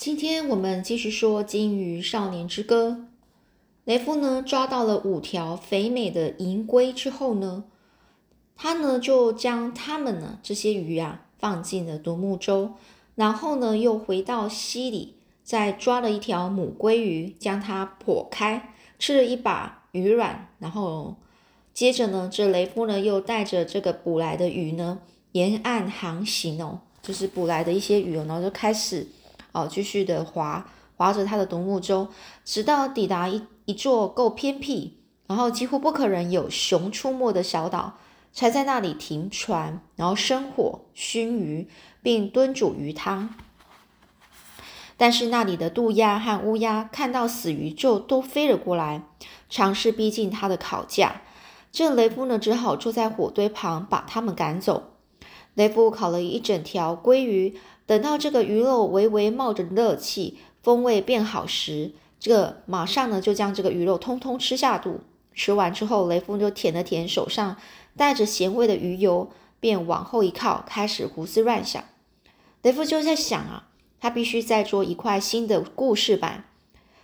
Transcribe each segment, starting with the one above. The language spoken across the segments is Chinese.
今天我们继续说《金鱼少年之歌》。雷夫呢抓到了五条肥美的银龟之后呢，他呢就将它们呢这些鱼啊放进了独木舟，然后呢又回到溪里，再抓了一条母龟鱼，将它剖开，吃了一把鱼卵，然后接着呢，这雷夫呢又带着这个捕来的鱼呢沿岸航行哦，就是捕来的一些鱼哦，然后就开始。哦，继续的划划着他的独木舟，直到抵达一一座够偏僻，然后几乎不可能有熊出没的小岛，才在那里停船，然后生火熏鱼，并炖煮鱼汤。但是那里的渡鸦和乌鸦看到死鱼就都飞了过来，尝试逼近他的烤架。这雷夫呢，只好坐在火堆旁把他们赶走。雷夫烤了一整条鲑鱼。等到这个鱼肉微微冒着热气，风味变好时，这个马上呢就将这个鱼肉通通吃下肚。吃完之后，雷锋就舔了舔手上带着咸味的鱼油，便往后一靠，开始胡思乱想。雷夫就在想啊，他必须再做一块新的故事板，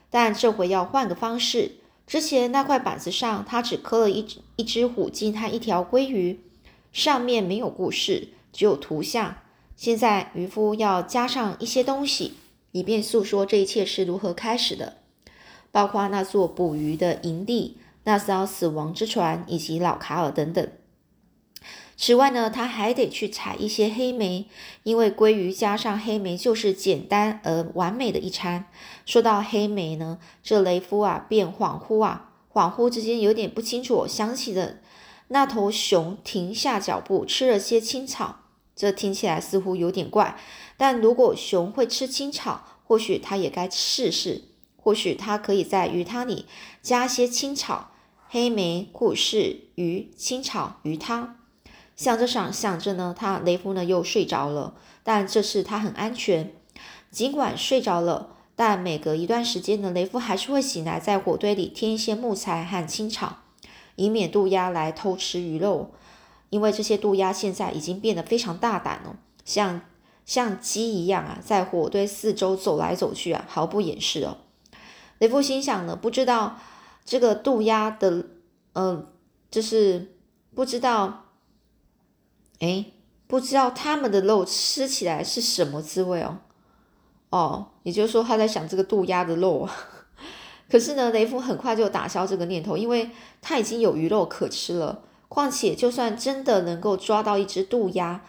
但这回要换个方式。之前那块板子上，他只刻了一一只虎鲸和一条鲑鱼，上面没有故事，只有图像。现在渔夫要加上一些东西，以便诉说这一切是如何开始的，包括那座捕鱼的营地、那艘死亡之船以及老卡尔等等。此外呢，他还得去采一些黑莓，因为鲑鱼加上黑莓就是简单而完美的一餐。说到黑莓呢，这雷夫啊便恍惚啊，恍惚之间有点不清楚，我想起了那头熊停下脚步，吃了些青草。这听起来似乎有点怪，但如果熊会吃青草，或许它也该试试。或许它可以在鱼汤里加些青草、黑莓、故事、鱼、青草、鱼汤。想着想想着呢，他雷夫呢又睡着了。但这次他很安全，尽管睡着了，但每隔一段时间呢，雷夫还是会醒来，在火堆里添一些木材和青草，以免渡鸦来偷吃鱼肉。因为这些渡鸦现在已经变得非常大胆了，像像鸡一样啊，在火堆四周走来走去啊，毫不掩饰哦。雷夫心想呢，不知道这个渡鸦的，嗯，就是不知道，哎，不知道他们的肉吃起来是什么滋味哦。哦，也就是说他在想这个渡鸦的肉啊，可是呢，雷夫很快就打消这个念头，因为他已经有鱼肉可吃了。况且，就算真的能够抓到一只渡鸦，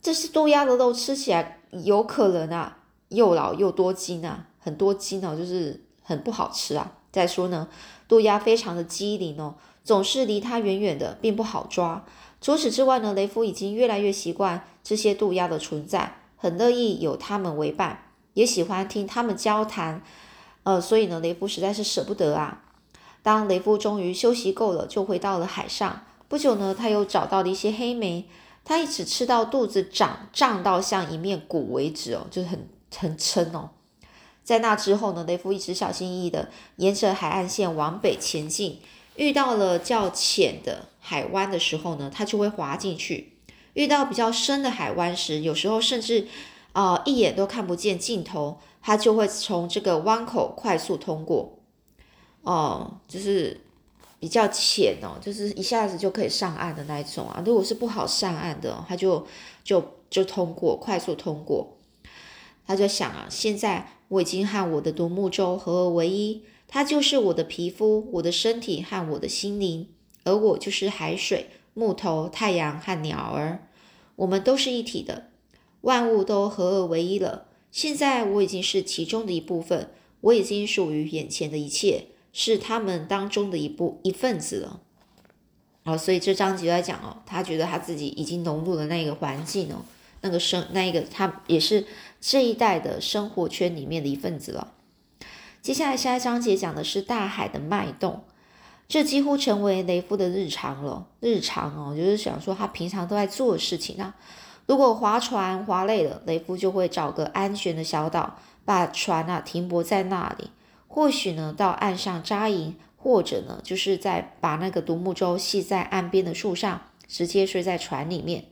这些渡鸦的肉吃起来有可能啊，又老又多筋啊，很多筋哦，就是很不好吃啊。再说呢，渡鸦非常的机灵哦，总是离它远远的，并不好抓。除此之外呢，雷夫已经越来越习惯这些渡鸦的存在，很乐意有它们为伴，也喜欢听它们交谈。呃，所以呢，雷夫实在是舍不得啊。当雷夫终于休息够了，就回到了海上。不久呢，他又找到了一些黑莓，他一直吃到肚子胀胀到像一面鼓为止哦，就是很很撑哦。在那之后呢，雷夫一直小心翼翼的沿着海岸线往北前进，遇到了较浅的海湾的时候呢，他就会滑进去；遇到比较深的海湾时，有时候甚至啊一眼都看不见尽头，他就会从这个湾口快速通过。哦，就是。比较浅哦，就是一下子就可以上岸的那一种啊。如果是不好上岸的，他就就就通过，快速通过。他就想啊，现在我已经和我的独木舟合而为一，它就是我的皮肤、我的身体和我的心灵，而我就是海水、木头、太阳和鸟儿，我们都是一体的，万物都合而为一了。现在我已经是其中的一部分，我已经属于眼前的一切。是他们当中的一部一份子了，哦，所以这章节在讲哦，他觉得他自己已经融入了那个环境哦，那个生那一个他也是这一代的生活圈里面的一份子了。接下来下一章节讲的是大海的脉动，这几乎成为雷夫的日常了。日常哦，就是想说他平常都在做事情啊。如果划船划累了，雷夫就会找个安全的小岛，把船啊停泊在那里。或许呢，到岸上扎营，或者呢，就是在把那个独木舟系在岸边的树上，直接睡在船里面。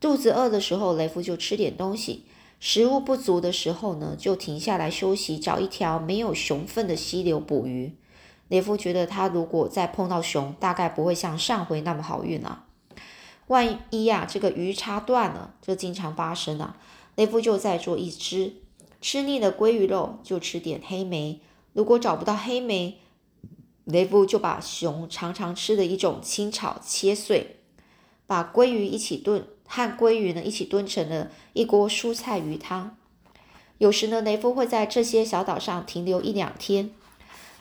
肚子饿的时候，雷夫就吃点东西。食物不足的时候呢，就停下来休息，找一条没有熊粪的溪流捕鱼。雷夫觉得，他如果再碰到熊，大概不会像上回那么好运了。万一呀，这个鱼叉断了，这经常发生啊。雷夫就再做一只。吃腻了鲑鱼肉，就吃点黑莓。如果找不到黑莓，雷夫就把熊常常吃的一种青草切碎，把鲑鱼一起炖，和鲑鱼呢一起炖成了一锅蔬菜鱼汤。有时呢，雷夫会在这些小岛上停留一两天，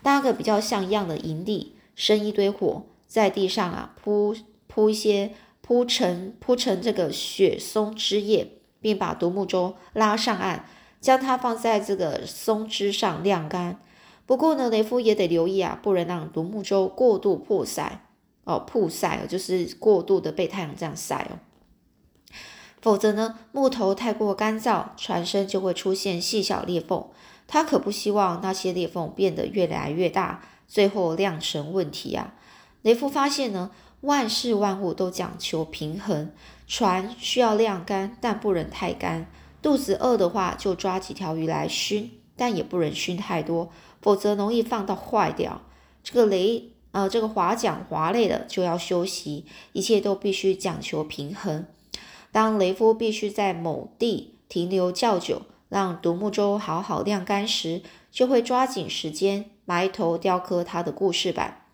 搭个比较像样的营地，生一堆火，在地上啊铺铺一些铺成铺成这个雪松枝叶，并把独木舟拉上岸。将它放在这个松枝上晾干。不过呢，雷夫也得留意啊，不能让独木舟过度破晒哦，曝晒，就是过度的被太阳这样晒哦。否则呢，木头太过干燥，船身就会出现细小裂缝。他可不希望那些裂缝变得越来越大，最后酿成问题啊。雷夫发现呢，万事万物都讲求平衡，船需要晾干，但不能太干。肚子饿的话，就抓几条鱼来熏，但也不能熏太多，否则容易放到坏掉。这个雷，呃，这个划桨划累了就要休息，一切都必须讲求平衡。当雷夫必须在某地停留较久，让独木舟好好晾干时，就会抓紧时间埋头雕刻他的故事板。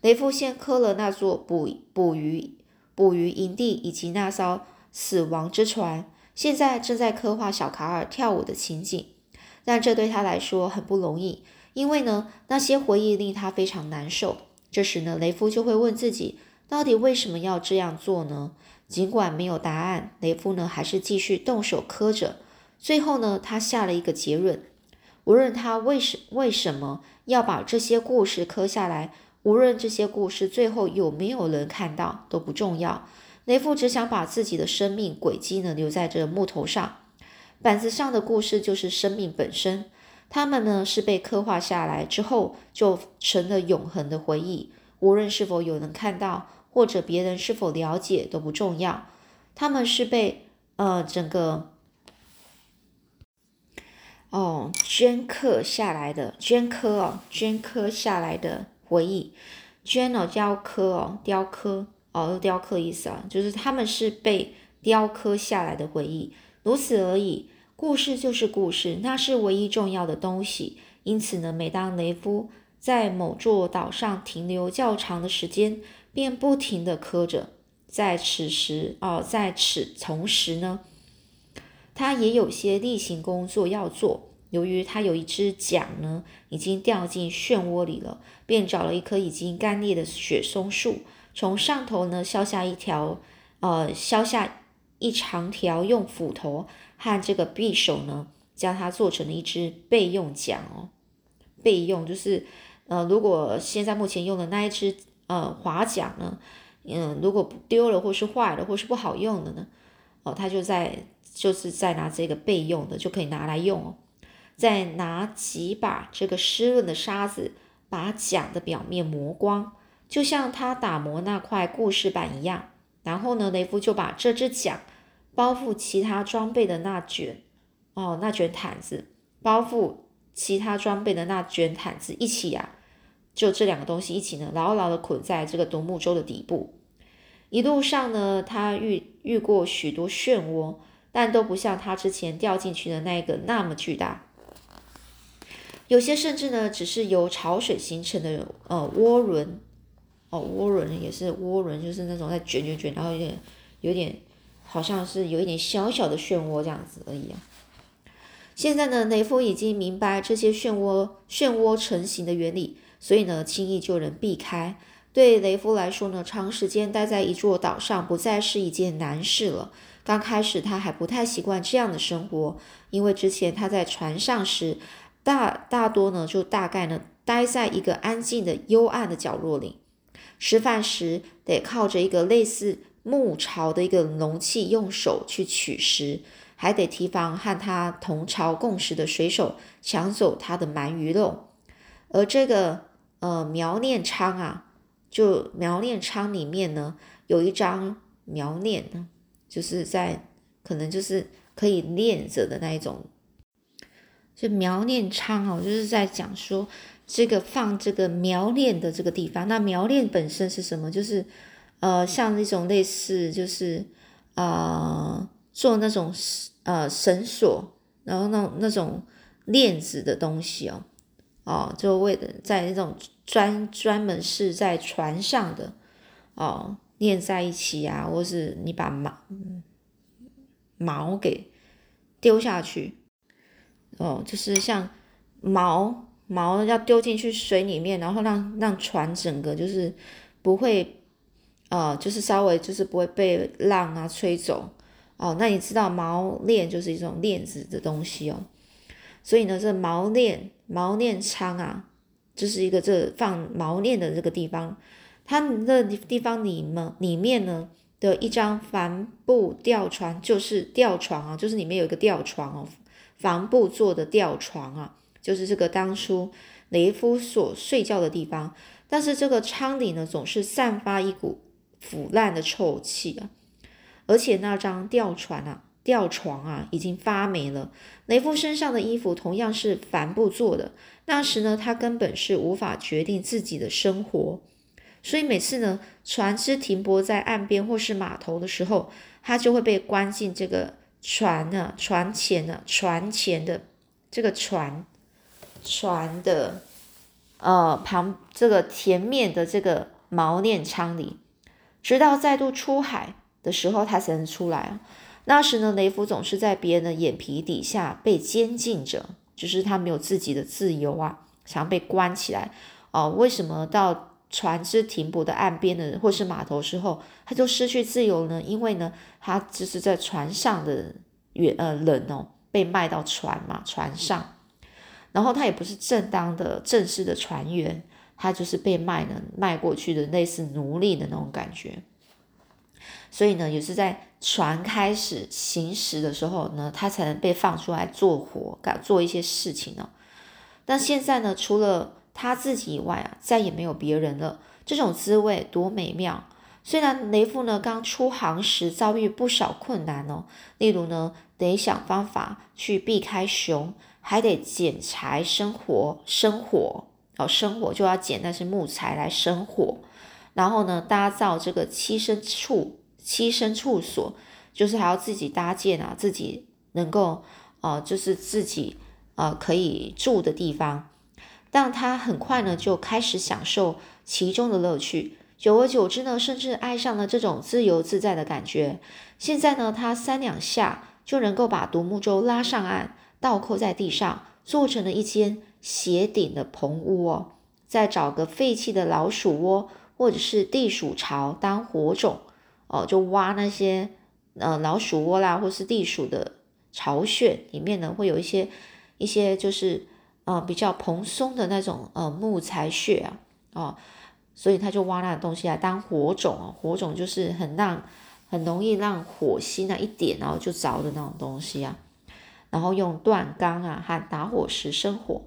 雷夫先刻了那座捕捕鱼捕鱼营地以及那艘死亡之船。现在正在刻画小卡尔跳舞的情景，但这对他来说很不容易，因为呢，那些回忆令他非常难受。这时呢，雷夫就会问自己，到底为什么要这样做呢？尽管没有答案，雷夫呢还是继续动手刻着。最后呢，他下了一个结论：无论他为什为什么要把这些故事刻下来，无论这些故事最后有没有人看到，都不重要。雷夫只想把自己的生命轨迹呢留在这木头上，板子上的故事就是生命本身，他们呢是被刻画下来之后就成了永恒的回忆，无论是否有人看到或者别人是否了解都不重要，他们是被呃整个哦镌刻下来的镌刻哦镌刻下来的回忆，镌哦雕刻哦雕刻。哦，雕刻意思啊，就是他们是被雕刻下来的回忆，如此而已。故事就是故事，那是唯一重要的东西。因此呢，每当雷夫在某座岛上停留较长的时间，便不停地磕着。在此时，哦，在此同时呢，他也有些例行工作要做。由于他有一只桨呢，已经掉进漩涡里了，便找了一棵已经干裂的雪松树。从上头呢削下一条，呃，削下一长条，用斧头和这个匕首呢，将它做成了一支备用桨哦。备用就是，呃，如果现在目前用的那一支呃划桨呢，嗯，如果丢了或是坏了或是不好用的呢，哦，他就在就是在拿这个备用的就可以拿来用哦。再拿几把这个湿润的沙子，把桨的表面磨光。就像他打磨那块故事板一样，然后呢，雷夫就把这只桨包覆其他装备的那卷，哦，那卷毯子，包覆其他装备的那卷毯子一起呀，就这两个东西一起呢，牢牢的捆在这个独木舟的底部。一路上呢，他遇遇过许多漩涡，但都不像他之前掉进去的那个那么巨大。有些甚至呢，只是由潮水形成的呃涡轮。哦，涡轮也是涡轮，就是那种在卷卷卷，然后有点有点好像是有一点小小的漩涡这样子而已。现在呢，雷夫已经明白这些漩涡漩涡成型的原理，所以呢，轻易就能避开。对雷夫来说呢，长时间待在一座岛上不再是一件难事了。刚开始他还不太习惯这样的生活，因为之前他在船上时，大大多呢就大概呢待在一个安静的幽暗的角落里。吃饭时得靠着一个类似木槽的一个容器，用手去取食，还得提防和他同巢共食的水手抢走他的鳗鱼肉。而这个呃苗念仓啊，就苗念仓里面呢有一张苗念呢，就是在可能就是。可以念着的那一种。就苗念昌哦，就是在讲说这个放这个苗念的这个地方。那苗念本身是什么？就是呃，像那种类似就是呃做那种呃绳索，然后那那种链子的东西哦，哦，就为了在那种专专门是在船上的哦链在一起啊，或是你把毛毛给丢下去。哦，就是像毛毛要丢进去水里面，然后让让船整个就是不会，呃，就是稍微就是不会被浪啊吹走。哦，那你知道锚链就是一种链子的东西哦，所以呢，这锚链锚链仓啊，就是一个这放锚链的这个地方，它那地方里面里面呢的一张帆布吊床，就是吊床啊，就是里面有一个吊床哦。帆布做的吊床啊，就是这个当初雷夫所睡觉的地方。但是这个舱里呢，总是散发一股腐烂的臭气啊，而且那张吊船啊、吊床啊已经发霉了。雷夫身上的衣服同样是帆布做的。那时呢，他根本是无法决定自己的生活，所以每次呢，船只停泊在岸边或是码头的时候，他就会被关进这个。船呢？船前呢？船前的这个船，船的呃旁这个前面的这个锚链舱里，直到再度出海的时候，他才能出来那时呢，雷夫总是在别人的眼皮底下被监禁着，就是他没有自己的自由啊，想被关起来哦。为什么到？船只停泊的岸边的或是码头之后，他就失去自由呢？因为呢，他就是在船上的远呃人哦，被卖到船嘛，船上，然后他也不是正当的正式的船员，他就是被卖呢，卖过去的类似奴隶的那种感觉。所以呢，也是在船开始行驶的时候呢，他才能被放出来做活，干做一些事情呢。但现在呢，除了他自己以外啊，再也没有别人了。这种滋味多美妙！虽然雷夫呢刚出航时遭遇不少困难哦，例如呢得想方法去避开熊，还得捡柴生火，生火哦，生火就要捡那些木材来生火，然后呢搭造这个栖身处，栖身处所就是还要自己搭建啊，自己能够呃，就是自己呃可以住的地方。但他很快呢就开始享受其中的乐趣，久而久之呢，甚至爱上了这种自由自在的感觉。现在呢，他三两下就能够把独木舟拉上岸，倒扣在地上，做成了一间斜顶的棚屋哦。再找个废弃的老鼠窝或者是地鼠巢当火种哦，就挖那些呃老鼠窝啦，或是地鼠的巢穴，里面呢会有一些一些就是。呃，比较蓬松的那种呃木材穴啊，哦，所以他就挖那东西来当火种哦，火种就是很让很容易让火星那一点然后就着的那种东西啊，然后用断钢啊和打火石生火，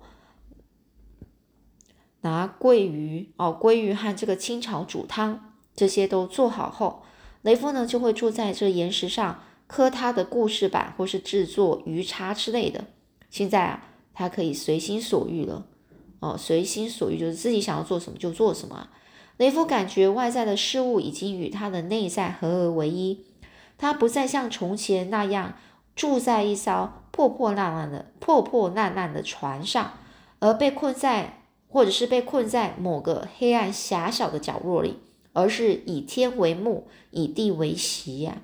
拿桂鱼哦，鲑鱼和这个清炒煮汤这些都做好后，雷夫呢就会住在这岩石上刻他的故事板或是制作鱼叉之类的。现在啊。他可以随心所欲了，哦，随心所欲就是自己想要做什么就做什么。雷夫感觉外在的事物已经与他的内在合而为一，他不再像从前那样住在一艘破破烂烂的破破烂烂的船上，而被困在或者是被困在某个黑暗狭小的角落里，而是以天为幕，以地为席呀，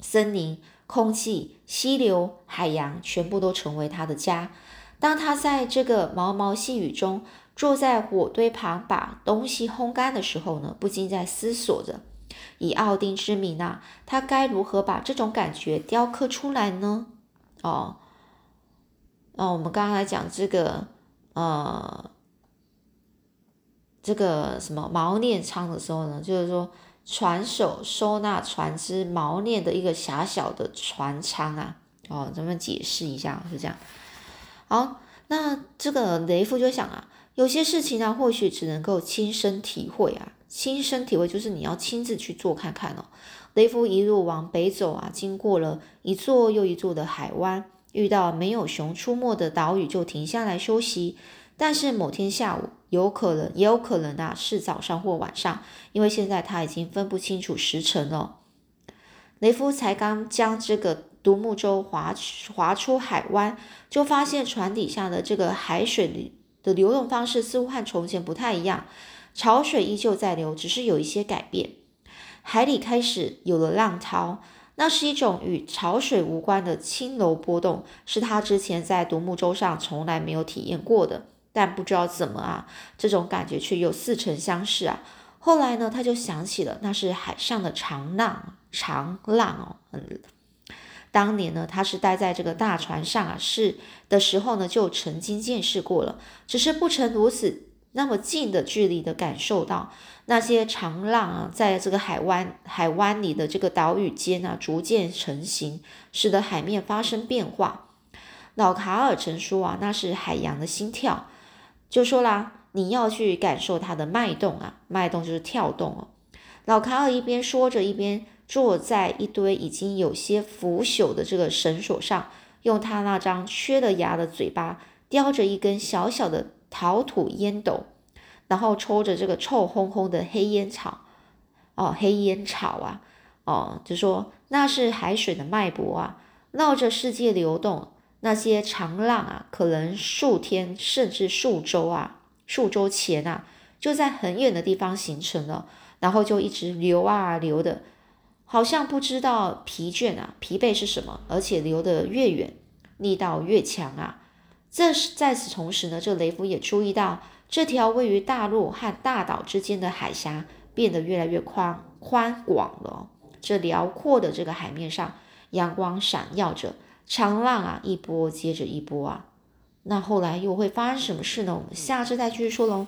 森林。空气、溪流、海洋，全部都成为他的家。当他在这个毛毛细雨中坐在火堆旁把东西烘干的时候呢，不禁在思索着：以奥丁之名啊，他该如何把这种感觉雕刻出来呢？哦，哦，我们刚刚来讲这个，呃，这个什么毛念仓的时候呢，就是说。船手收纳船只锚链的一个狭小的船舱啊，哦，咱们解释一下，是这样。好，那这个雷夫就想啊，有些事情呢，或许只能够亲身体会啊，亲身体会就是你要亲自去做看看哦。雷夫一路往北走啊，经过了一座又一座的海湾，遇到没有熊出没的岛屿就停下来休息。但是某天下午，有可能也有可能啊是早上或晚上，因为现在他已经分不清楚时辰了。雷夫才刚将这个独木舟划划出海湾，就发现船底下的这个海水的流动方式似乎和从前不太一样，潮水依旧在流，只是有一些改变。海里开始有了浪涛，那是一种与潮水无关的轻柔波动，是他之前在独木舟上从来没有体验过的。但不知道怎么啊，这种感觉却又似曾相识啊。后来呢，他就想起了那是海上的长浪，长浪哦。嗯，当年呢，他是待在这个大船上啊，是的时候呢，就曾经见识过了，只是不曾如此那么近的距离的感受到。那些长浪啊，在这个海湾海湾里的这个岛屿间啊，逐渐成型，使得海面发生变化。老卡尔曾说啊，那是海洋的心跳，就说啦，你要去感受它的脉动啊，脉动就是跳动哦。老卡尔一边说着，一边坐在一堆已经有些腐朽的这个绳索上，用他那张缺了牙的嘴巴叼着一根小小的陶土烟斗。然后抽着这个臭烘烘的黑烟草，哦，黑烟草啊，哦，就说那是海水的脉搏啊，绕着世界流动。那些长浪啊，可能数天甚至数周啊，数周前啊，就在很远的地方形成了，然后就一直流啊流的，好像不知道疲倦啊，疲惫是什么，而且流得越远，力道越强啊。这是在此同时呢，这雷夫也注意到。这条位于大陆和大岛之间的海峡变得越来越宽宽广了。这辽阔的这个海面上，阳光闪耀着，长浪啊，一波接着一波啊。那后来又会发生什么事呢？我们下次再继续说喽。